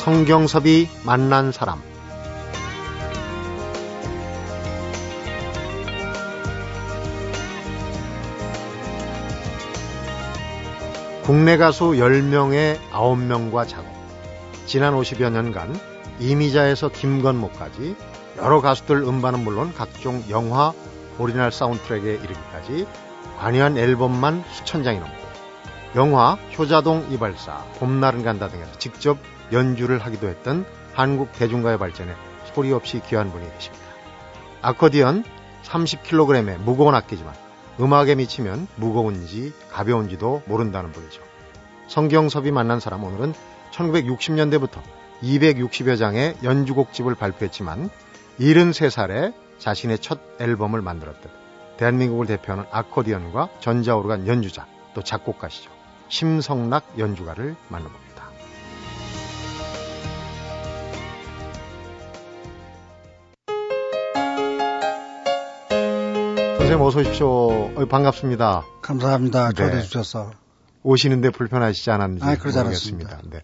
성경섭이 만난 사람. 국내 가수 10명의 9명과 작업. 지난 50여 년간 이미자에서 김건모까지 여러 가수들 음반은 물론 각종 영화 오리지널 사운드트랙에 이르기까지 관여한 앨범만 수천 장이 넘고 영화 효자동 이발사 봄날은 간다 등에서 직접 연주를 하기도 했던 한국 대중가요 발전에 소리 없이 귀한 분이 계십니다. 아코디언 30kg의 무거운 악기지만 음악에 미치면 무거운지 가벼운지도 모른다는 분이죠. 성경섭이 만난 사람 오늘은 1960년대부터 260여 장의 연주곡집을 발표했지만 73살에 자신의 첫 앨범을 만들었던 대한민국을 대표하는 아코디언과 전자오르간 연주자 또 작곡가시죠. 심성락 연주가를 만나봅니다. 선생님 어서 오십시오. 어, 반갑습니다. 감사합니다. 초대해 네. 주셔서. 오시는데 불편하시지 않았는지 아, 그러지 모르겠습니다. 네. 네.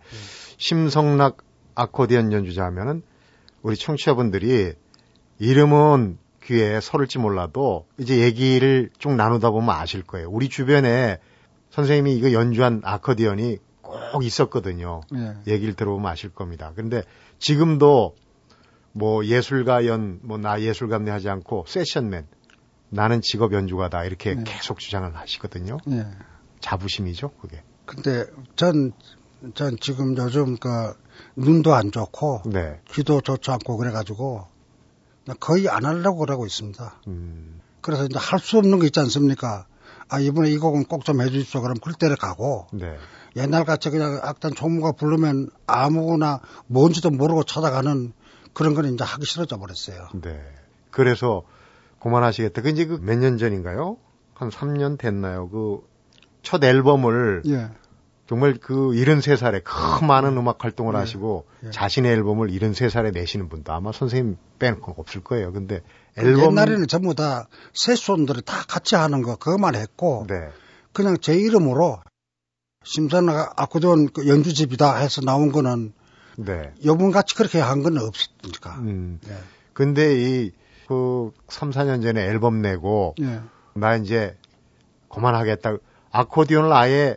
심성락 아코디언 연주자 하면은 우리 청취자분들이 이름은 귀에 서를지 몰라도 이제 얘기를 쭉 나누다 보면 아실 거예요. 우리 주변에 선생님이 이거 연주한 아코디언이 꼭 있었거든요. 네. 얘기를 들어보면 아실 겁니다. 그런데 지금도 뭐 예술가 연, 뭐 나 예술가네 하지 않고 세션맨, 나는 직업 연주가다 이렇게 네. 계속 주장을 하시거든요. 네. 자부심이죠, 그게. 근데 전, 전 지금 요즘 그 눈도 안 좋고 네. 귀도 좋지 않고 그래가지고 거의 안 하려고 그러고 있습니다. 음. 그래서 이제 할 수 없는 거 있지 않습니까? 아, 이번에 이 곡은 꼭 좀 해주십시오. 그럼 그때를 가고. 네. 옛날 같이 그냥 악단 총무가 부르면 아무거나 뭔지도 모르고 찾아가는 그런 건 이제 하기 싫어져 버렸어요. 네. 그래서 그만하시겠다. 그 이제 그 몇 년 전인가요? 한 3년 됐나요? 그 첫 앨범을 예. 정말 그 73살에 큰 많은 음악 활동을 예. 하시고 예. 자신의 앨범을 73살에 내시는 분도 아마 선생님 빼놓고 없을 거예요. 근데 앨범 옛날에는 전부 다 세손들이 다 같이 하는 거 그것만 했고 네. 그냥 제 이름으로 심사나 아코디온 그 연주집이다 해서 나온 거는 네. 요번 같이 그렇게 한 건 없었으니까. 음. 네. 근데 이 그 3, 4년 전에 앨범 내고 네. 나 이제 그만하겠다. 아코디온을 아예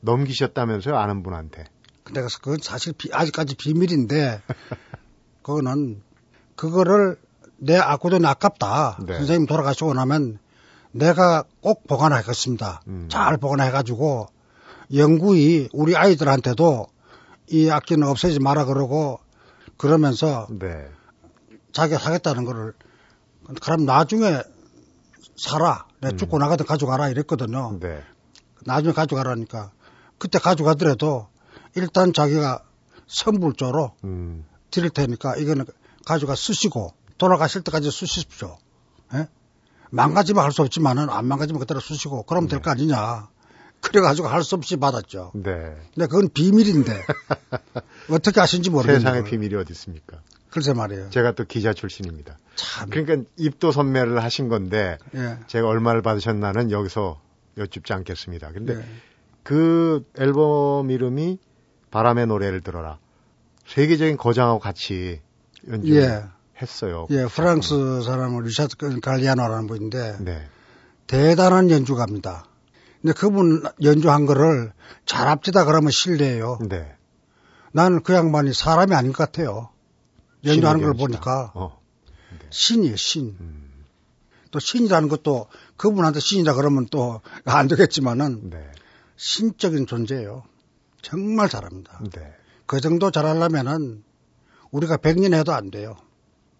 넘기셨다면서요 아는 분한테. 근데 그건 사실 비, 아직까지 비밀인데 그거는 그거를 내 아코디언 아깝다. 네. 선생님 돌아가시고 나면 내가 꼭 보관하겠습니다. 음. 잘 보관해가지고 영구히 우리 아이들한테도 이 악기는 없애지 마라 그러고 그러면서 네. 자기가 사겠다는 거를 그럼 나중에 사라. 내 음. 죽고 나가도 가져가라 이랬거든요. 네. 나중에 가져가라니까 그때 가져가더라도 일단 자기가 선불조로 음. 드릴 테니까 이거는 가져가 쓰시고 돌아가실 때까지 쓰십시오. 예? 망가지면 할 수 없지만은 안 망가지면 그대로 쓰시고 그러면 될거 네. 아니냐. 그래가지고 할 수 없이 받았죠. 네. 근데 그건 비밀인데 어떻게 하신지 모르겠네요. 세상에 비밀이 어디 있습니까? 글쎄 말이에요. 제가 또 기자 출신입니다. 참. 그러니까 입도 선매를 하신 건데 예. 제가 얼마를 받으셨나는 여기서 여쭙지 않겠습니다. 근데 예. 그 앨범 이름이 바람의 노래를 들어라. 세계적인 거장하고 같이 연주. 예. 했어요. 예, 프랑스 사람은 리샤드 갈리아노라는 분인데 네. 대단한 연주가입니다. 근데 그분 연주한 거를 잘 합치다 그러면 실례예요. 네. 나는 그 양반이 사람이 아닌 것 같아요. 연주하는 걸 보니까 어. 네. 신이에요, 신. 음. 또 신이라는 것도 그분한테 신이라 그러면 또 안 되겠지만은 네. 신적인 존재예요. 정말 잘합니다. 네. 그 정도 잘하려면은 우리가 100년 해도 안 돼요.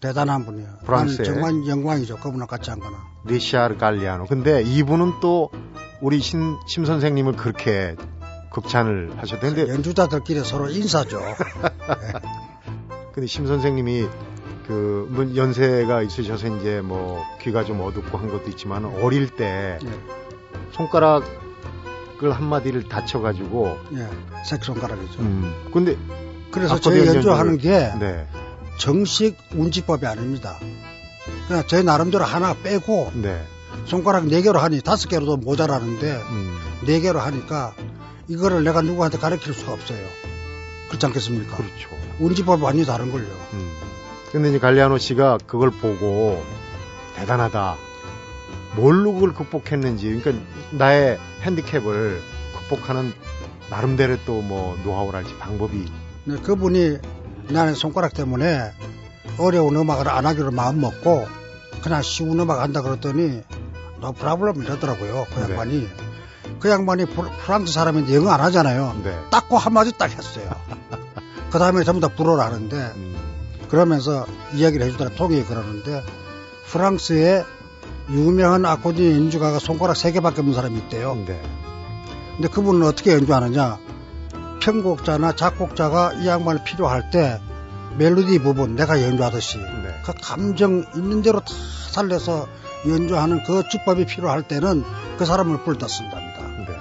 대단한 분이에요. 프랑스 정말 영광이죠. 그분과 같이 한 거는. 리샤르 갈리아노. 근데 이분은 또 우리 신, 심 선생님을 그렇게 극찬을 하셨는데 연주자들끼리 서로 인사죠. 네. 근데 심 선생님이 그뭐 연세가 있으셔서 이제 뭐 귀가 좀 어둡고 한 것도 있지만 어릴 때 네. 손가락을 한 마디를 다쳐가지고 예, 새끼 손가락이죠. 음. 근데 그래서 저희 연주하는 게 네. 정식 운지법이 아닙니다. 그냥 제 나름대로 하나 빼고 네. 손가락 네 개로 하니 다섯 개로도 모자라는데 음. 네 개로 하니까 이거를 내가 누구한테 가르칠 수가 없어요. 그렇지 않겠습니까? 그렇죠. 운지법이 완전히 다른 걸요. 음. 근데 이제 갈리아노 씨가 그걸 보고 대단하다. 뭘로 그걸 극복했는지, 그러니까 나의 핸디캡을 극복하는 나름대로 또 뭐 노하우랄지 방법이. 네, 그분이 나는 손가락 때문에 어려운 음악을 안 하기로 마음 먹고 그냥 쉬운 음악 한다 그랬더니 너 브라블럼 이러더라고요. 그 네. 양반이. 네. 그 양반이 프랑스 사람인데 영어 안 하잖아요. 네. 딱고 한마디 딱 했어요. 그 다음에 전부 다 불어를 하는데 음. 그러면서 이야기를 해주더라 통역이 그러는데 프랑스에 유명한 아코디언 연주가가 손가락 세 개밖에 없는 사람이 있대요. 네. 근데 그분은 어떻게 연주하느냐? 편곡자나 작곡자가 이 양반이 필요할 때 멜로디 부분 내가 연주하듯이 네. 그 감정 있는 대로 다 살려서 연주하는 그 주법이 필요할 때는 그 사람을 불다 쓴답니다. 네.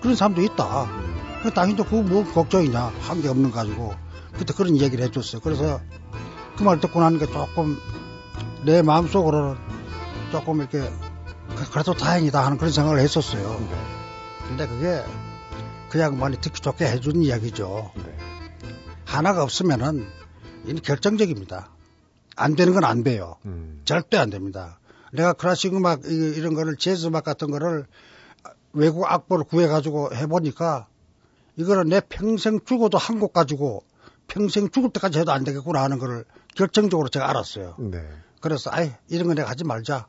그런 사람도 있다. 음. 그 당신도 그거 뭐 걱정이냐 한게 없는 가지고 그때 그런 얘기를 해줬어요. 그래서 그 말 듣고 나니까 조금 내 마음속으로는 조금 이렇게 그래도 다행이다 하는 그런 생각을 했었어요. 네. 근데 그게 그 양반이 듣기 좋게 해준 이야기죠. 네. 하나가 없으면은 이는 결정적입니다. 안 되는 건 안 돼요. 음. 절대 안 됩니다. 내가 클래식 음악 이런 거를 재즈 음악 같은 거를 외국 악보를 구해가지고 해보니까 이거는 내 평생 죽어도 한곡 가지고 평생 죽을 때까지 해도 안 되겠구나 하는 거를 결정적으로 제가 알았어요. 네. 그래서 아이 이런 거 내가 하지 말자.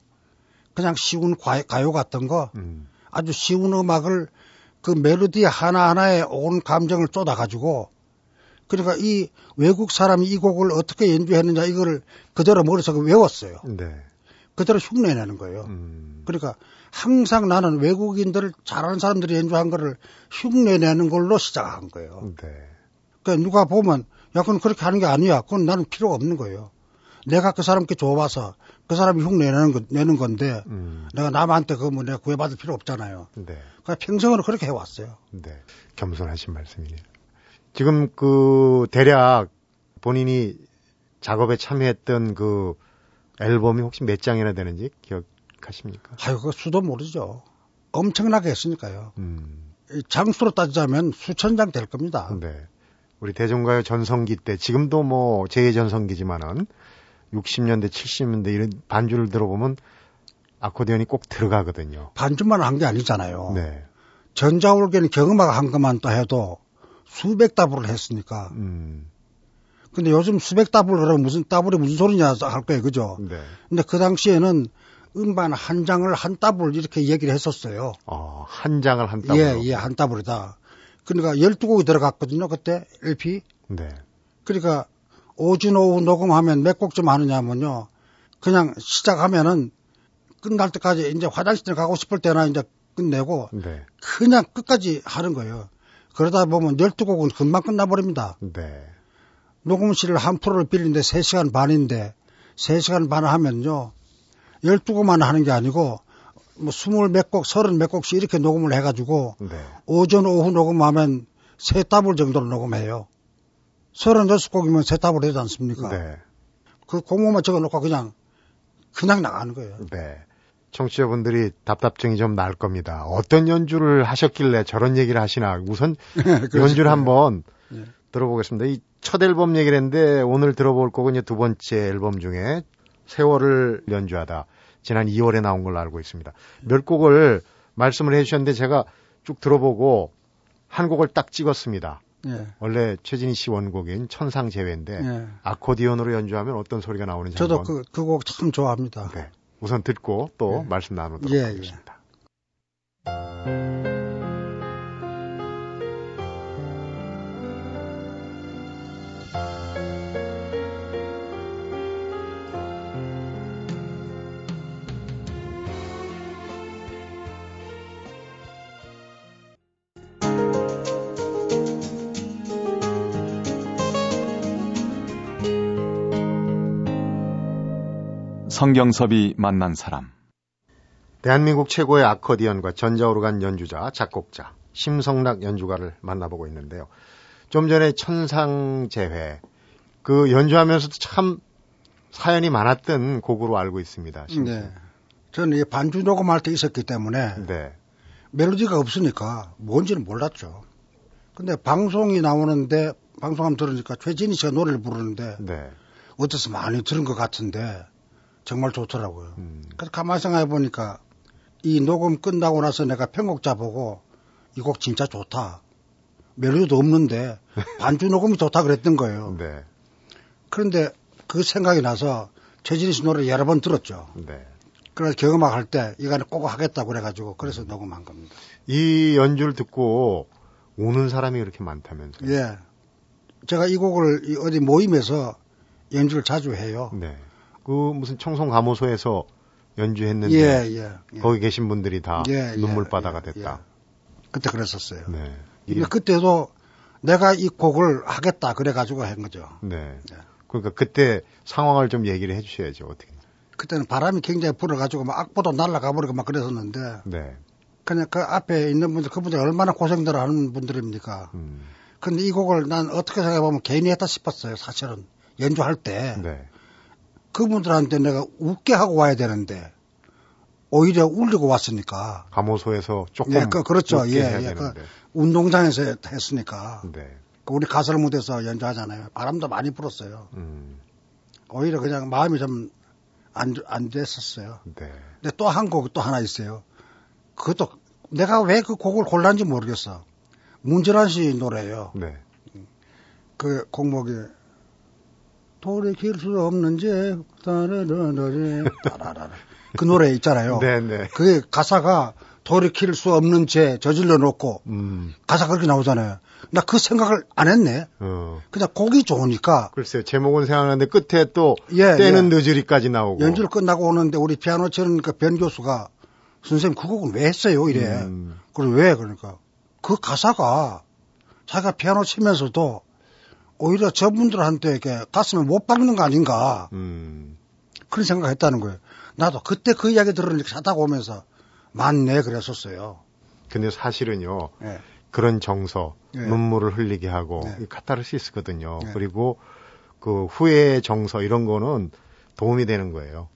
그냥 쉬운 가요 같은 거 음. 아주 쉬운 음악을 그 멜로디 하나하나에 온 감정을 쏟아가지고 그러니까 이 외국 사람이 이 곡을 어떻게 연주했느냐 이거를 그대로 머릿속에 외웠어요. 네. 그대로 흉내내는 거예요. 음. 그러니까 항상 나는 외국인들 잘하는 사람들이 연주한 거를 흉내내는 걸로 시작한 거예요. 네. 그러니까 누가 보면 야 그건 그렇게 하는 게 아니야. 그건 나는 필요가 없는 거예요. 내가 그 사람께 줘봐서 그 사람이 흉내내는 거, 내는 건데 음. 내가 남한테 그거 뭐 내가 구해받을 필요 없잖아요. 네. 그러니까 평생으로 그렇게 해왔어요. 네. 겸손하신 말씀이네요. 지금 그 대략 본인이 작업에 참여했던 그 앨범이 혹시 몇 장이나 되는지 기억 하십니까? 아유, 그 수도 모르죠. 엄청나게 했으니까요. 음. 장수로 따지자면 수천 장 될 겁니다. 네. 우리 대중가요 전성기 때 지금도 뭐 제2 전성기지만은 60년대, 70년대 이런 반주를 들어보면 아코디언이 꼭 들어가거든요. 반주만 한 게 아니잖아요. 네. 전자올게는 경음악 한 것만 또 해도 수백 다불을 했으니까. 음. 근데 요즘 수백 다불 그러면 무슨 다불이 무슨 소리냐 할 거예요. 그죠? 네. 근데 그 당시에는 음반 한 장을 한 따블 이렇게 얘기를 했었어요. 어, 한 장을 한 따블? 예, 예, 한 따블이다. 그러니까 12곡이 들어갔거든요. 그때 LP. 네. 그러니까 오전 오후 녹음하면 몇 곡좀 하느냐면요. 그냥 시작하면은 끝날 때까지 이제 화장실 가고 싶을 때나 이제 끝내고 네. 그냥 끝까지 하는 거예요. 그러다 보면 12곡은 금방 끝나버립니다. 네. 녹음실을 한 프로를 빌리는데 3시간 반인데 3시간 반 하면요. 12곡만 하는 게 아니고 뭐 스물 몇 곡, 서른 몇 곡씩 이렇게 녹음을 해가지고 네. 오전 오후 녹음하면 세 따블 정도로 녹음해요. 서른 여섯 곡이면 세 따블 되지 않습니까? 네. 그 공모만 적어놓고 그냥 그냥 나가는 거예요. 네. 청취자분들이 답답증이 좀 날 겁니다. 어떤 연주를 하셨길래 저런 얘기를 하시나. 우선 연주를 한번 네. 들어보겠습니다. 이 첫 앨범 얘기를 했는데 오늘 들어볼 곡은 이제 두 번째 앨범 중에 세월을 연주하다. 지난 2월에 나온 걸로 알고 있습니다. 몇 곡을 말씀을 해주셨는데 제가 쭉 들어보고 한 곡을 딱 찍었습니다. 예. 원래 최진희 씨 원곡인 천상재회인데 예. 아코디언으로 연주하면 어떤 소리가 나오는지 저도 그 그 곡 참 좋아합니다. 네. 우선 듣고 또 예. 말씀 나누도록 예, 예. 하겠습니다. 성경섭이 만난 사람. 대한민국 최고의 아코디언과 전자오르간 연주자, 작곡자, 심성락 연주가를 만나보고 있는데요. 좀 전에 천상재회, 그 연주하면서도 참 사연이 많았던 곡으로 알고 있습니다. 네. 저는 이 반주 녹음할 때 있었기 때문에 네. 멜로디가 없으니까 뭔지는 몰랐죠. 근데 방송이 나오는데 방송하면 들으니까 최진희 씨가 노래를 부르는데 네. 어디서 많이 들은 것 같은데 정말 좋더라고요. 음. 그래서 가만히 생각해 보니까 이 녹음 끝나고 나서 내가 편곡자 보고 이 곡 진짜 좋다. 멜로디도 없는데 반주 녹음이 좋다 그랬던 거예요. 네. 그런데 그 생각이 나서 최진희 씨 노래 여러 번 들었죠. 네. 그래서 경음악 할 때 이간에 꼭 하겠다고 그래가지고 그래서 녹음한 겁니다. 이 연주를 듣고 오는 사람이 그렇게 많다면서요? 예. 제가 이 곡을 어디 모임에서 연주를 자주 해요. 네. 그 무슨 청송 가모소에서 연주했는데 예, 예, 예. 거기 계신 분들이 다 예, 예 눈물바다가 예. 됐다. 그때 그랬었어요. 네. 근데 그때도 내가 이 곡을 하겠다 그래가지고 한 거죠. 네. 그러니까 그때 상황을 좀 얘기를 해주셔야죠. 어떻게? 그때는 바람이 굉장히 불어가지고 막 악보도 날아가 버리고 막 그랬었는데. 네. 그냥 그 앞에 있는 분들 그분들 얼마나 고생들 하는 분들입니까. 음. 근데 이 곡을 난 어떻게 생각해 보면 괜히 했다 싶었어요. 사실은 연주할 때. 네. 그분들한테 내가 웃게 하고 와야 되는데 오히려 울리고 왔으니까. 감호소에서 조금. 예, 그, 렇죠 예, 예. 그 운동장에서 했으니까. 네. 그 우리 가설 무대에서 연주하잖아요. 바람도 많이 불었어요. 음. 오히려 그냥 마음이 좀 안, 안 됐었어요. 네. 근데 또 한 곡 또 하나 있어요. 그것도 내가 왜 그 곡을 골랐는지 모르겠어. 문재란 씨 노래예요. 네. 그 곡목이 돌이킬 수 없는지 그 노래 있잖아요. 네, 네. 그게 가사가 돌이킬 수 없는 죄 저질러 놓고 음. 가사 그렇게 나오잖아요. 나 그 생각을 안 했네. 어. 그냥 곡이 좋으니까. 글쎄요. 제목은 생각나는데 끝에 또 예, 때는 예. 늦으리까지 나오고. 연주를 끝나고 오는데 우리 피아노 치는 그변 교수가 선생님 그 곡은 왜 했어요? 이래. 음. 그래 왜 그러니까 그 가사가 자기가 피아노 치면서도 오히려 저분들한테 이렇게 가슴에 못 박는 거 아닌가. 음. 그런 생각을 했다는 거예요. 나도 그때 그 이야기 들으니까 차 타고 오면서 맞네 그랬었어요. 근데 사실은요. 네. 그런 정서, 네. 눈물을 흘리게 하고 네. 카타르시스거든요. 네. 그리고 그 후회의 정서 이런 거는 도움이 되는 거예요.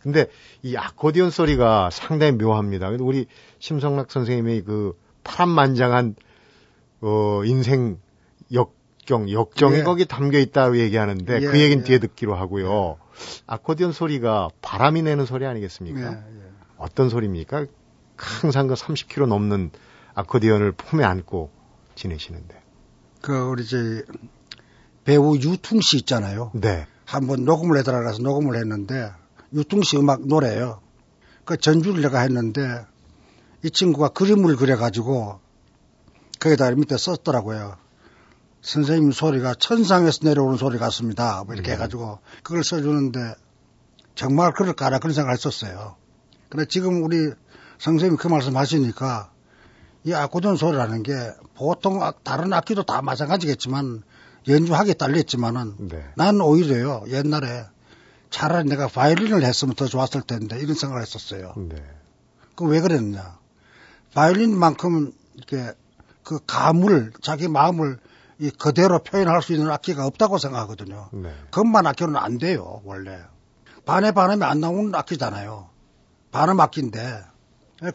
근데 이 아코디언 소리가 상당히 묘합니다. 우리 심성락 선생님의 그 파란만장한 어 인생 역 경, 역정이 예. 거기 담겨 있다고 얘기하는데 예, 그 얘기는 예. 뒤에 듣기로 하고요. 아코디언 소리가 바람이 내는 소리 아니겠습니까? 예, 예. 어떤 소리입니까? 항상 그 30km 넘는 아코디언을 품에 안고 지내시는데. 그 우리 저 배우 유퉁 씨 있잖아요. 네. 한번 녹음을 해달라서 녹음을 했는데 유퉁 씨 음악 노래요. 그 전주를 내가 했는데 이 친구가 그림을 그려가지고 거기다 밑에 썼더라고요. 선생님 소리가 천상에서 내려오는 소리 같습니다. 뭐 이렇게 네. 해가지고 그걸 써주는데 정말 그럴까라 그런 생각을 했었어요. 근데 지금 우리 선생님이 그 말씀 하시니까 이 아코디언 소리라는 게 보통 다른 악기도 다 마찬가지겠지만 연주하기 딸렸지만은 네. 난 오히려요 옛날에 차라리 내가 바이올린을 했으면 더 좋았을 텐데 이런 생각을 했었어요. 네. 그왜 그랬냐? 바이올린만큼 이렇게 그 감을 자기 마음을 이 그대로 표현할 수 있는 악기가 없다고 생각하거든요. 네. 그것만 악기로는 안 돼요, 원래. 반에 반음이 안 나오는 악기잖아요. 반음 악기인데,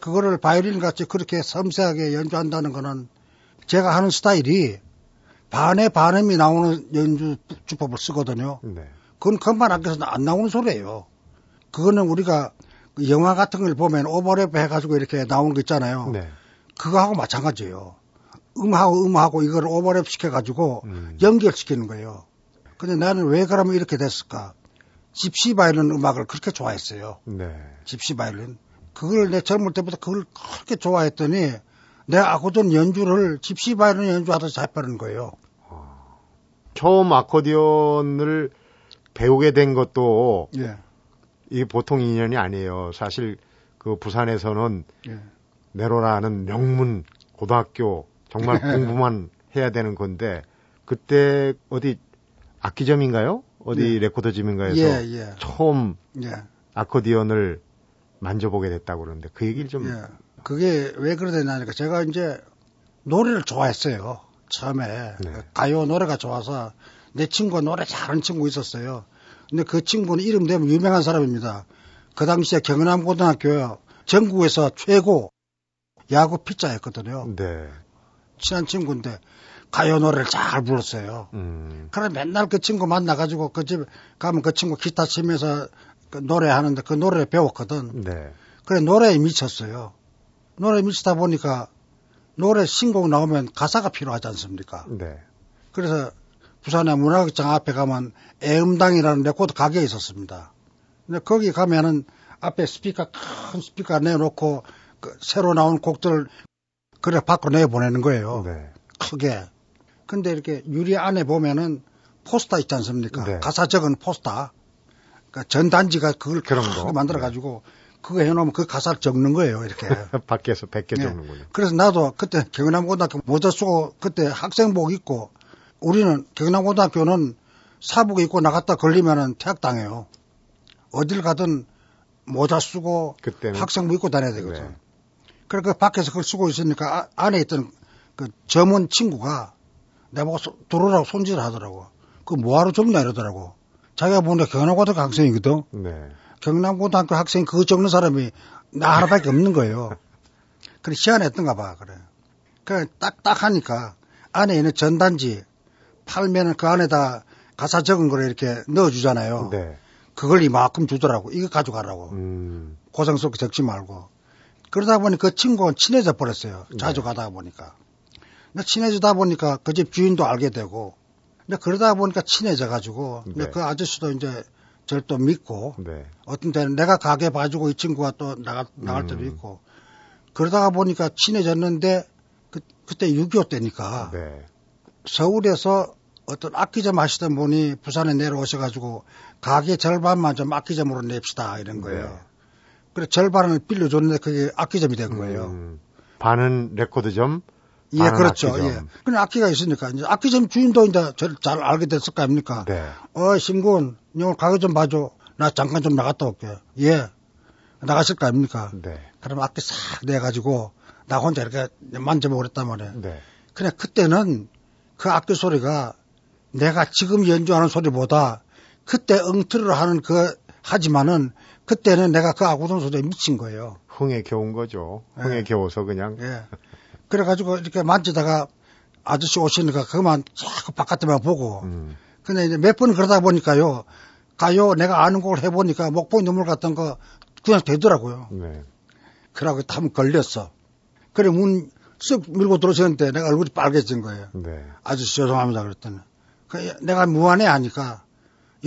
그거를 바이올린 같이 그렇게 섬세하게 연주한다는 거는 제가 하는 스타일이 반에 반음이 나오는 연주 주법을 쓰거든요. 네. 그건 그것만 악기에서는 안 나오는 소리예요. 그거는 우리가 영화 같은 걸 보면 오버랩 해가지고 이렇게 나오는 거 있잖아요. 네. 그거하고 마찬가지예요. 음하고 음하고 이걸 오버랩 시켜가지고 음. 연결시키는 거예요. 근데 나는 왜 그러면 이렇게 됐을까? 집시 바이올린 음악을 그렇게 좋아했어요. 네. 집시 바이올린. 그걸 내 젊을 때부터 그걸 그렇게 좋아했더니 내 아코디언 연주를 집시 바이올린 연주하다 잡혀는 거예요. 처음 아코디언을 배우게 된 것도 예. 이게 보통 인연이 아니에요. 사실 그 부산에서는 예. 네로라는 명문 고등학교 정말 공부만 해야 되는 건데 그때 어디 악기점인가요? 어디 예. 레코더집인가에서 예, 예. 처음 예. 아코디언을 만져보게 됐다고 그러는데 그 얘기를 좀 예. 그게 왜 그러냐니까 제가 이제 노래를 좋아했어요. 처음에 네. 가요 노래가 좋아서 내 친구가 노래 잘하는 친구 있었어요. 근데 그 친구는 이름 되면 유명한 사람입니다. 그 당시에 경남 고등학교 전국에서 최고 야구 피처였거든요. 네. 친한 친구인데 가요 노래를 잘 불렀어요. 음. 그래 맨날 그 친구 만나가지고 그 집 가면 그 친구 기타 치면서 그 노래하는데 그 노래 배웠거든. 네. 그래 노래에 미쳤어요. 노래에 미치다 보니까 노래 신곡 나오면 가사가 필요하지 않습니까? 네. 그래서 부산의 문화극장 앞에 가면 애음당이라는 레코드 가게에 있었습니다. 근데 거기 가면은 앞에 스피커 큰 스피커 내놓고 그 새로 나온 곡들 그래 밖으로 내보내는 거예요. 네. 크게. 근데 이렇게 유리 안에 보면은 포스터 있지 않습니까? 네. 가사 적은 포스터. 그러니까 전 단지가 그걸 그런 거 만들어 가지고 네. 그거 해놓으면 그 가사를 적는 거예요, 이렇게. 밖에서 베껴 네. 적는군요. 그래서 나도 그때 경남 고등학교 모자 쓰고 그때 학생복 입고 우리는 경남 고등학교는 사복 입고 나갔다 걸리면은 퇴학 당해요. 어딜 가든 모자 쓰고. 학생복 입고 다녀야 되거든. 네. 그러니까 밖에서 그걸 쓰고 있으니까 아, 안에 있던 그 점원 친구가 내보고 들어오라고 손질을 하더라고. 그 뭐하러 적냐 이러더라고. 자기가 보니까 경남고등학교 학생이거든. 네. 경남고등학교 학생 그거 적는 사람이 나 하나밖에 없는 거예요. 그래 시원했던가 봐 그래. 그래 딱딱 하니까 안에 있는 전단지 팔면은 그 안에다 가사 적은 거를 이렇게 넣어주잖아요. 네. 그걸 이만큼 주더라고. 이거 가져가라고. 음. 고생스럽게 적지 말고. 그러다 보니 그 친구가 친해져 버렸어요. 자주 네. 가다 보니까. 근데 친해지다 보니까 그 집 주인도 알게 되고. 근데 그러다 보니까 친해져 가지고. 네. 근데 그 아저씨도 이제 저를 또 믿고. 네. 어떤 때는 내가 가게 봐주고 이 친구가 또 나가, 나갈 때도 음. 있고. 그러다가 보니까 친해졌는데 그, 그때 6.25 때니까. 네. 서울에서 어떤 악기점 하시던 분이 부산에 내려오셔가지고 가게 절반만 좀 악기점으로 냅시다 이런 거예요. 네. 그래 절반을 빌려줬는데 그게 악기점이 된 거예요. 음, 반은 레코드점, 예, 그렇죠. 악기점. 예. 근데 악기가 있으니까 이제 악기점 주인도 이제 저를 잘 알게 됐을 거 아닙니까? 네. 어, 신군, 오늘 가게 좀 봐줘. 나 잠깐 좀 나갔다 올게. 예. 나가실 거 아닙니까? 네. 그럼 악기 싹 내가지고 나 혼자 이렇게 만져보고 그랬단 말이에요. 네. 그냥 그때는 그 악기 소리가 내가 지금 연주하는 소리보다 그때 엉터리로 하는 그 하지만은 그때는 내가 그 아구동 소리에 미친 거예요. 흥에 겨운 거죠. 흥에 예. 겨워서 그냥. 예. 그래가지고 이렇게 만지다가 아저씨 오시니까 그만 자꾸 바깥에만 보고. 음. 근데 이제 몇 번 그러다 보니까요. 가요 내가 아는 곡을 해보니까 목포 눈물 같은 거 그냥 되더라고요. 네. 그러고 탐 걸렸어. 그래 문 쓱 밀고 들어오셨는데 내가 얼굴이 빨개진 거예요. 네. 아저씨 죄송합니다 그랬더니. 그 내가 무안해 하니까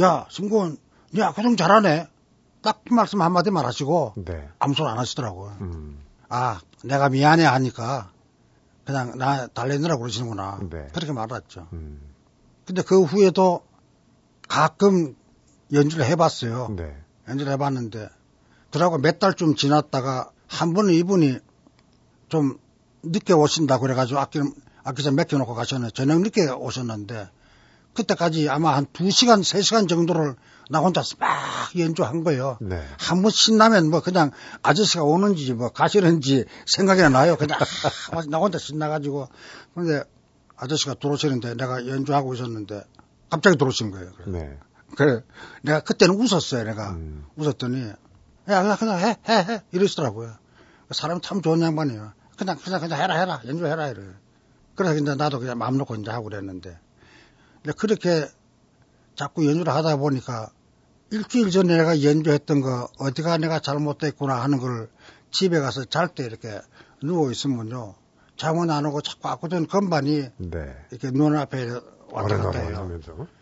야 승구야 고정 잘하네. 딱 말씀 한마디만 하시고 네. 아무 소리 안 하시더라고요. 음. 아 내가 미안해 하니까 그냥 나 달래느라고 그러시는구나. 네. 그렇게 말했죠. 음. 근데 그 후에도 가끔 연주를 해봤어요. 네. 연주를 해봤는데 그러고 몇 달쯤 지났다가 한 번은 이분이 좀 늦게 오신다 그래가지고 악기 악기장 맡겨놓고 가셨는데 저녁 늦게 오셨는데 그때까지 아마 한 2시간, 3시간 정도를 나 혼자서 막 연주한 거예요. 네. 한번 신나면 뭐 그냥 아저씨가 오는지 뭐 가시는지 생각이 나요. 그냥 나 혼자 신나가지고. 근데 아저씨가 들어오시는데 내가 연주하고 있었는데 갑자기 들어오신 거예요. 그래. 네. 그래. 내가 그때는 웃었어요. 내가 음. 웃었더니 야 그냥 그냥 해 해 해 이러시더라고요. 사람 참 좋은 양반이에요. 그냥 그냥 그냥 해라 해라 연주해라 이래. 그래서 이제 나도 그냥 마음 놓고 이제 하고 그랬는데 근데 그렇게 자꾸 연주를 하다 보니까 일주일 전에 내가 연주했던 거 어디가 내가 잘못됐구나 하는 걸 집에 가서 잘 때 이렇게 누워 있으면요 잠은 안 오고 자꾸 아프던 건반이 네. 이렇게 눈앞에 왔다 갔다 해요.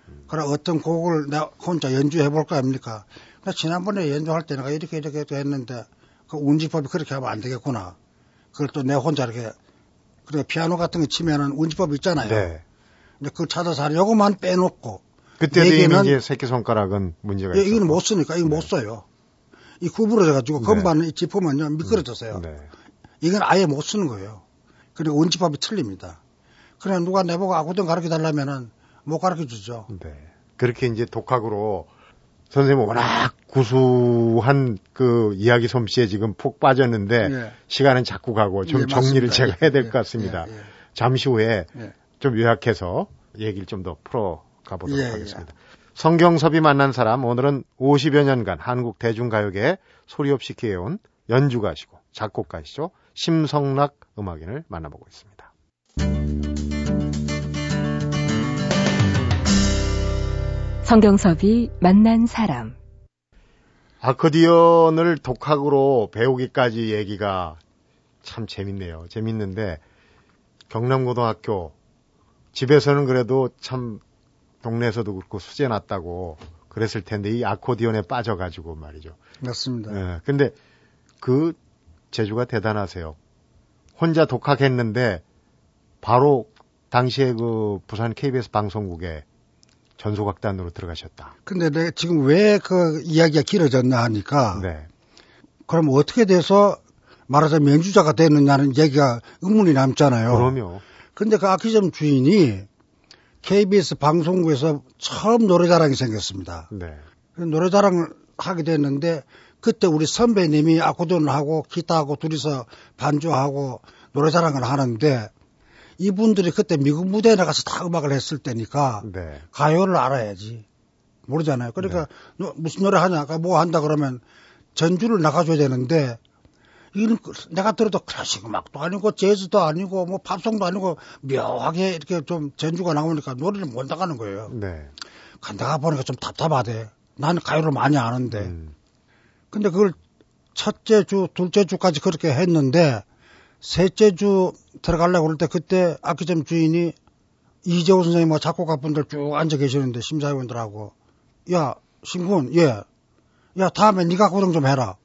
음. 그럼 어떤 곡을 내가 혼자 연주해 볼까 합니까? 그러니까 지난번에 연주할 때 내가 이렇게 이렇게 했는데 그 운지법이 그렇게 하면 안 되겠구나. 그걸 또 내 혼자 이렇게 그래 피아노 같은 거 치면은 운지법 있잖아요. 네. 근데 그걸 찾아서 하는 요것만 빼놓고 그때도 이미 이제 새끼 손가락은 문제가 있어요. 예, 이건 못 쓰니까 이거 네. 못 써요. 이 구부러져 가지고 네. 건반을 짚으면요 미끄러졌어요. 네. 이건 아예 못 쓰는 거예요. 그리고 원집합이 틀립니다. 그래 누가 내보고 아구등 가르쳐 달라면은 못 가르쳐 주죠. 네. 그렇게 이제 독학으로 선생님 워낙 구수한 그 이야기 솜씨에 지금 푹 빠졌는데 예. 시간은 자꾸 가고 좀 예, 정리를 제가 해야 될것 예, 같습니다. 예, 예. 잠시 후에 좀 요약해서 얘기를 좀 더 풀어 가보도록 예, 예, 하겠습니다. 예. 성경섭이 만난 사람 오늘은 50여 년간 한국 대중가요계에 소리 없이 기해온 연주가시고 작곡가시죠. 심성락 음악인을 만나보고 있습니다. 성경섭이 만난 사람 아코디언을 독학으로 배우기까지 얘기가 참 재밌네요. 재밌는데 경남고등학교 집에서는 그래도 참 동네에서도 그렇고 수제 났다고 그랬을 텐데 이 아코디언에 빠져가지고 말이죠. 맞습니다. 예, 근데 그 재주가 대단하세요. 혼자 독학했는데 바로 당시에 그 부산 KBS 방송국에 전소각단으로 들어가셨다. 근데 내가 지금 왜 그 이야기가 길어졌나 하니까 네. 그럼 어떻게 돼서 말하자면 연주자가 되느냐는 얘기가 의문이 남잖아요. 그럼요. 근데 그 아키점 주인이 KBS 방송국에서 처음 노래자랑이 생겼습니다. 네. 노래자랑을 하게 됐는데 그때 우리 선배님이 아코디언을 하고 기타하고 둘이서 반주하고 노래자랑을 하는데 이분들이 그때 미국 무대에 나가서 다 음악을 했을 때니까 네. 가요를 알아야지 모르잖아요. 그러니까 네. 무슨 노래 하냐, 뭐 한다 그러면 전주를 나가줘야 되는데 그 내가 들어도 클래식 음악도 아니고 재즈도 아니고 뭐 팝송도 아니고 묘하게 이렇게 좀 전주가 나오니까 노래를 못 나가는 거예요. 네. 간다가 보니까 좀 답답하대. 나는 가요를 많이 아는데. 음. 근데 그걸 첫째 주, 둘째 주까지 그렇게 했는데 셋째 주 들어가려고 그럴 때 그때 악기점 주인이 이재호 선생님 뭐 작곡가분들 쭉 앉아 계시는데 심사위원들하고 야 신군 예. 야 다음에 네가 고정 좀 해라.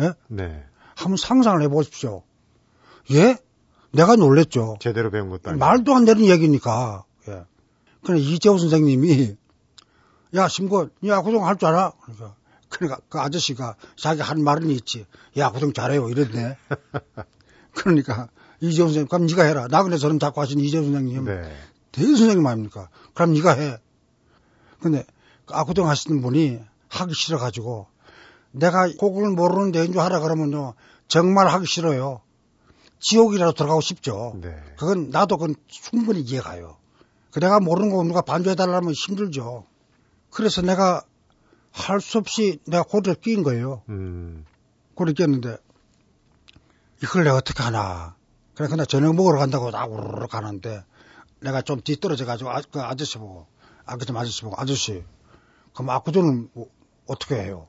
예? 네. 한번 상상을 해보십시오. 예? 내가 놀랬죠. 제대로 배운 것도 아니고. 말도 안 되는 얘기니까. 예. 그래 이재호 선생님이 야 신군 야고정 할 줄 알아? 그러니까 그러니까 그 아저씨가 자기 한 말은 있지. 야 고정 잘해요 이랬네. 그러니까 이재훈 선생님, 그럼 네가 해라. 나그네 저럼 자꾸 하신 이재훈 선생님. 네. 대일 선생님 아닙니까? 그럼 네가 해. 근데 그 아구동 하시는 분이 하기 싫어가지고 내가 곡을 모르는데 연주하라 그러면요 정말 하기 싫어요. 지옥이라도 들어가고 싶죠. 네. 그건 나도 그건 충분히 이해가요. 그 내가 모르는 거 누가 반주해달라면 힘들죠. 그래서 내가 할 수 없이 내가 고리를 끼인 거예요. 음. 고리를 꼈는데 이걸 내가 어떻게 하나. 그래, 그냥 저녁 먹으러 간다고 나 우르르 가는데 내가 좀 뒤떨어져 가지고 아, 그 아저씨 보고, 아그 좀 아저씨 보고, 아저씨, 그럼 아구전은 뭐, 어떻게 해요?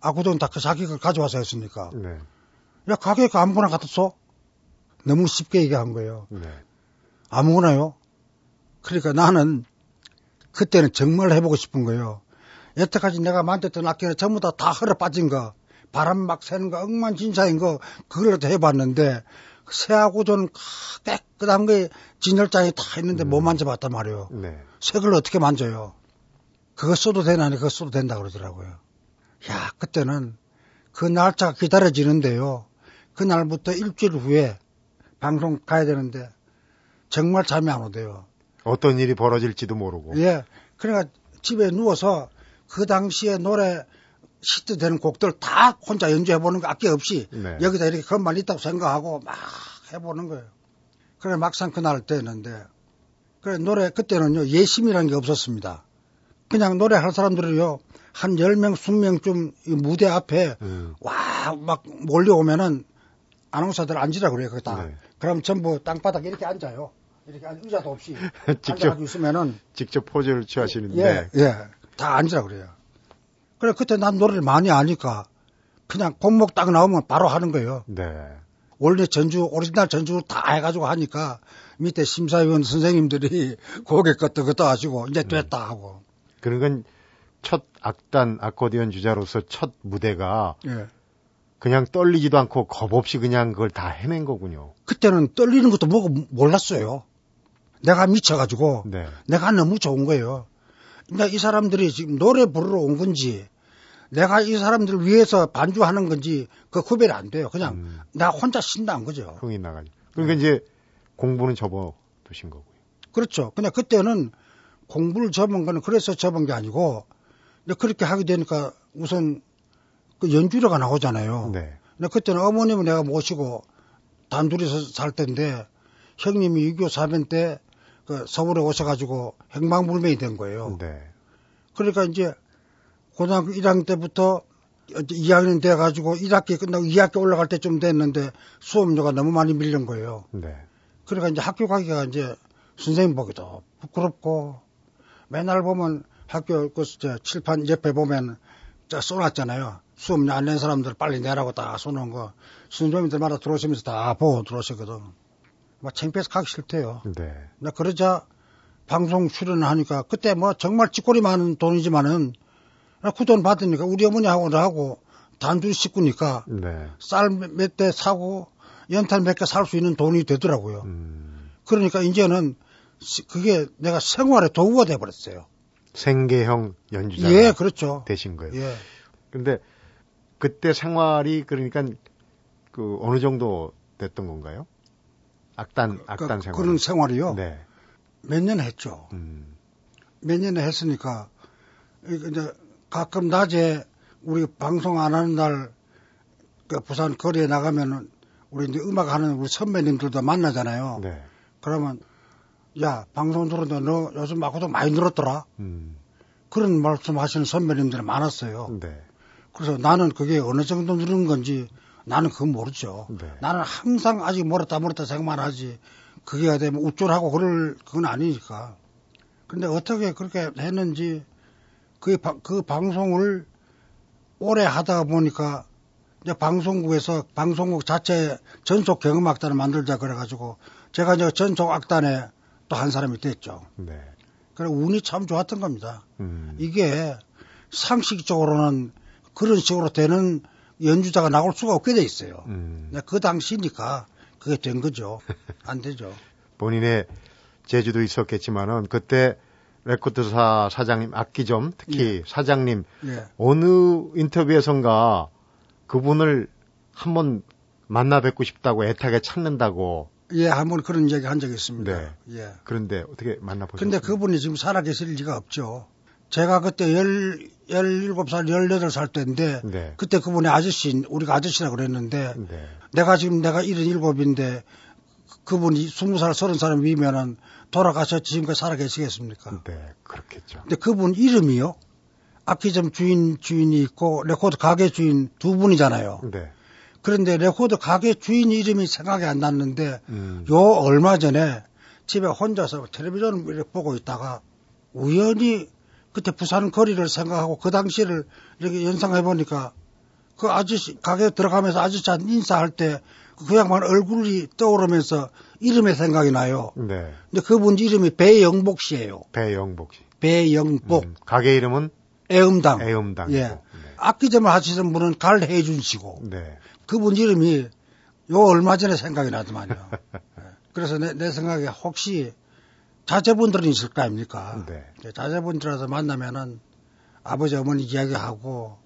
아구전 다그 자기가 가져와서 했으니까. 네. 야, 그 아무거나 써? 너무 쉽게 얘기한 거예요. 네. 아무거나요? 그러니까 나는 그때는 정말 해보고 싶은 거예요. 여태까지 내가 만졌던 악기는 전부 다, 다 헐어 빠진 거. 바람 막 새는 거 엉망진창인 거 그걸 해봤는데 새하고 좀 깨끗한 게 진열장이 다 있는데 음. 못 만져봤단 말이에요. 네. 색을 어떻게 만져요? 그거 써도 되나니 그거 써도 된다 그러더라고요. 야 그때는 그 날짜가 기다려지는데요. 그날부터 일주일 후에 방송 가야 되는데 정말 잠이 안 오대요. 어떤 일이 벌어질지도 모르고. 예. 그러니까 집에 누워서 그 당시에 노래 시트 되는 곡들 다 혼자 연주해보는 거 아껴 없이 네. 여기다 이렇게 그것만 있다고 생각하고 막 해보는 거예요. 그래 막상 그날 때였는데 그래 노래 그때는요 예심이라는 게 없었습니다. 그냥 노래 할 사람들이요 한 10명, 20명쯤 무대 앞에 음. 와막 몰려오면은 아나운서들 앉으라 그래요 거기다. 네. 그럼 전부 땅바닥에 이렇게 앉아요. 이렇게 의자도 없이 직접 있으면은 직접 포즈를 취하시는데 예, 예. 다 앉으라 그래요. 그래 그때 난 노래를 많이 아니까 그냥 곡목 딱 나오면 바로 하는 거예요. 네. 원래 전주 오리지널 전주 다 해가지고 하니까 밑에 심사위원 선생님들이 고개 끄덕끄덕 하시고 이제 네. 됐다 하고. 그런 건 첫 악단 아코디언 주자로서 첫 무대가 예. 그냥 떨리지도 않고 겁 없이 그냥 그걸 다 해낸 거군요. 그때는 떨리는 것도 뭐고 몰랐어요. 내가 미쳐가지고 네. 내가 너무 좋은 거예요. 그러니까 이 사람들이 지금 노래 부르러 온 건지 내가 이 사람들을 위해서 반주하는 건지 그 구별이 안 돼요. 그냥 음. 나 혼자 신다는 거죠. 흥이 나가지. 그러니까 네. 이제 공부는 접어두신 거고요. 그렇죠. 근데 그때는 공부를 접은 거는 그래서 접은 게 아니고 그렇게 하게 되니까 우선 그 연주료가 나오잖아요. 네. 근데 그때는 어머님을 내가 모시고 단둘이서 살 때인데 형님이 6.25 사변 때 그 서울에 오셔가지고 행방불명이 된 거예요. 네. 그러니까 이제 고등학교 1학년 때부터 2학년 돼가지고 1학기 끝나고 2학기 올라갈 때쯤 됐는데 수업료가 너무 많이 밀린 거예요. 네. 그러니까 이제 학교 가기가 이제 선생님 보기도 부끄럽고 맨날 보면 학교 그 칠판 옆에 보면 자 써놨잖아요. 수업 안 낸 사람들 빨리 내라고 다 써놓은 거 순조민들마다 들어오시면서 다 보고 들어오시거든. 막 창피해서 가기 싫대요. 네. 나 그러자 방송 출연을 하니까 그때 뭐 정말 찌꼬리 많은 돈이지만은 그 돈 받으니까 우리 어머니하고 나하고 단둘 식구니까 네. 쌀몇 대 사고 연탄 몇 개 살 수 있는 돈이 되더라고요. 음. 그러니까 이제는 그게 내가 생활의 도구가 돼버렸어요. 생계형 연주자. 예, 그렇죠. 되신 거예요. 예. 근데 그때 생활이 그러니까 그 어느 정도 됐던 건가요? 악단, 그, 악단 그, 생활. 그런 생활이요? 네. 몇 년 했죠. 음. 몇년 했으니까, 이제 가끔 낮에 우리 방송 안 하는 날, 그 부산 거리에 나가면은 우리 이제 음악 하는 우리 선배님들도 만나잖아요. 네. 그러면 야 방송 들었는데 너 요즘 마고도 많이 늘었더라. 음. 그런 말씀 하시는 선배님들이 많았어요. 네. 그래서 나는 그게 어느 정도 늘은 건지 나는 그건 모르죠. 네. 나는 항상 아직 멀었다 멀었다 생각만 하지 그게 되면 우쭐하고 그럴 그건 아니니까. 근데 어떻게 그렇게 했는지 그, 그 방송을 오래 하다 보니까 이제 방송국에서 방송국 자체 전속 경음악단을 만들자 그래가지고 제가 이제 전속 악단에 또 한 사람이 됐죠. 네. 그래 운이 참 좋았던 겁니다. 음. 이게 상식적으로는 그런 식으로 되는 연주자가 나올 수가 없게 돼 있어요. 음. 그 당시니까 그게 된 거죠. 안 되죠. 본인의 제주도 있었겠지만은 그때 레코드사 사장님 악기점 특히 예. 사장님 예. 어느 인터뷰에선가 그분을 한번 만나 뵙고 싶다고 애타게 찾는다고. 예, 한 번 그런 얘기 한 적이 있습니다. 네. 예. 그런데 어떻게 만나보셨어요? 근데 그분이 지금 살아계실 리가 없죠. 제가 그때 열, 17살, 18살 때인데, 네. 그때 그분이 아저씨, 우리가 아저씨라 그랬는데, 네. 내가 지금 내가 77인데, 그분이 20살, 30살 위면은 돌아가셨지 지금까지 살아계시겠습니까? 네, 그렇겠죠. 근데 그분 이름이요? 악기점 주인 주인이 있고 레코드 가게 주인 두 분이잖아요. 네. 그런데 레코드 가게 주인 이름이 생각이 안 났는데 음. 요 얼마 전에 집에 혼자서 텔레비전을 보고 있다가 우연히 그때 부산 거리를 생각하고 그 당시를 이렇게 연상해 보니까 그 아저씨 가게 들어가면서 아저씨한테 인사할 때 그 양반 얼굴이 떠오르면서 이름의 생각이 나요. 네. 근데 그분 이름이 배영복 씨예요. 배영복 씨. 배영복. 음, 가게 이름은 애음당. 애음당. 예. 네. 악기점을 하시는 분은 갈혜준 씨고. 네. 그분 이름이 요 얼마 전에 생각이 나더만요. 네. 그래서 내, 내 생각에 혹시 자제분들은 있을 거 아닙니까? 네. 자제분들라서 만나면은 아버지 어머니 이야기하고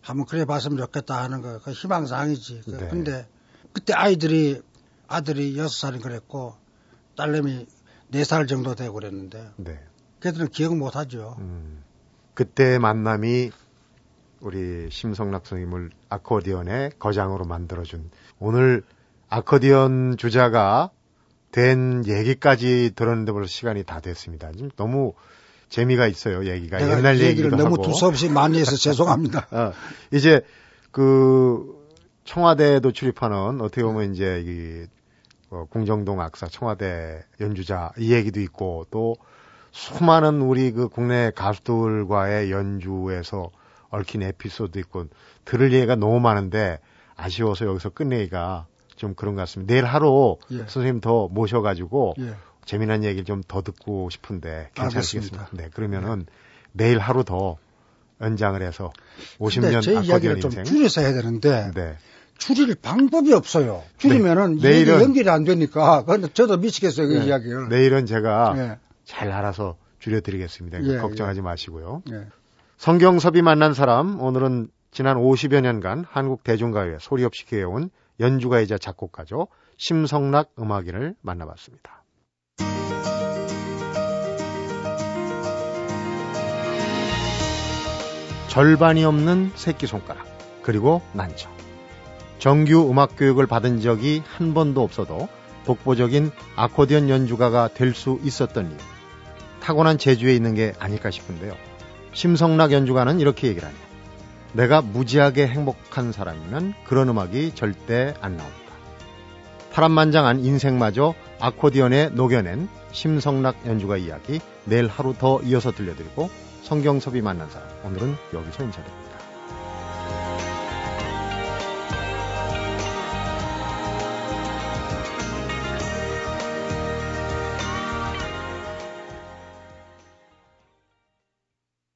한번 그래 봤으면 좋겠다 하는 거, 그 희망사항이지. 그 네. 근데 그때 아이들이 아들이 여섯 살이 그랬고 딸내미 네 살 정도 되고 그랬는데 네. 걔들은 기억 못 하죠. 음. 그때 만남이 우리 심성락 선생님을 아코디언의 거장으로 만들어준 오늘 아코디언 주자가 된 얘기까지 들었는데 벌써 시간이 다 됐습니다. 지금 너무 재미가 있어요, 얘기가. 옛날 얘기를 너무 하고. 두서없이 많이 해서 죄송합니다. 어, 이제 그 청와대도 출입하는 어떻게 보면 이제 이 어, 공정동 악사 청와대 연주자 이 얘기도 있고 또 수많은 우리 그 국내 가수들과의 연주에서 얽힌 에피소드 있고 들을 얘기가 너무 많은데 아쉬워서 여기서 끝내기가 좀 그런 것 같습니다. 내일 하루 예. 선생님 더 모셔가지고 예. 재미난 얘기를 좀 더 듣고 싶은데 괜찮겠습니다. 네, 그러면은 네. 내일 하루 더 연장을 해서 50년 제 이야기를 좀 줄여서 해야 되는데 네. 줄일 방법이 없어요. 줄이면은 네. 내일은 연결이 안 되니까 저도 미치겠어요 그 네. 이야기를. 내일은 제가 네. 잘 알아서 줄여드리겠습니다. 예, 걱정하지 예. 마시고요. 예. 성경섭이 만난 사람 오늘은 지난 50여 년간 한국 대중가요에 소리 없이 기해온 연주가이자 작곡가죠. 심성락 음악인을 만나봤습니다. 절반이 없는 새끼손가락 그리고 난청 정규 음악 교육을 받은 적이 한 번도 없어도 독보적인 아코디언 연주가가 될 수 있었던 이유 타고난 재주에 있는 게 아닐까 싶은데요. 심성락 연주가는 이렇게 얘기를 하네요. 내가 무지하게 행복한 사람이면 그런 음악이 절대 안 나온다. 파란만장한 인생마저 아코디언에 녹여낸 심성락 연주가 이야기 내일 하루 더 이어서 들려드리고 성경섭이 만난 사람 오늘은 여기서 인사드립니다.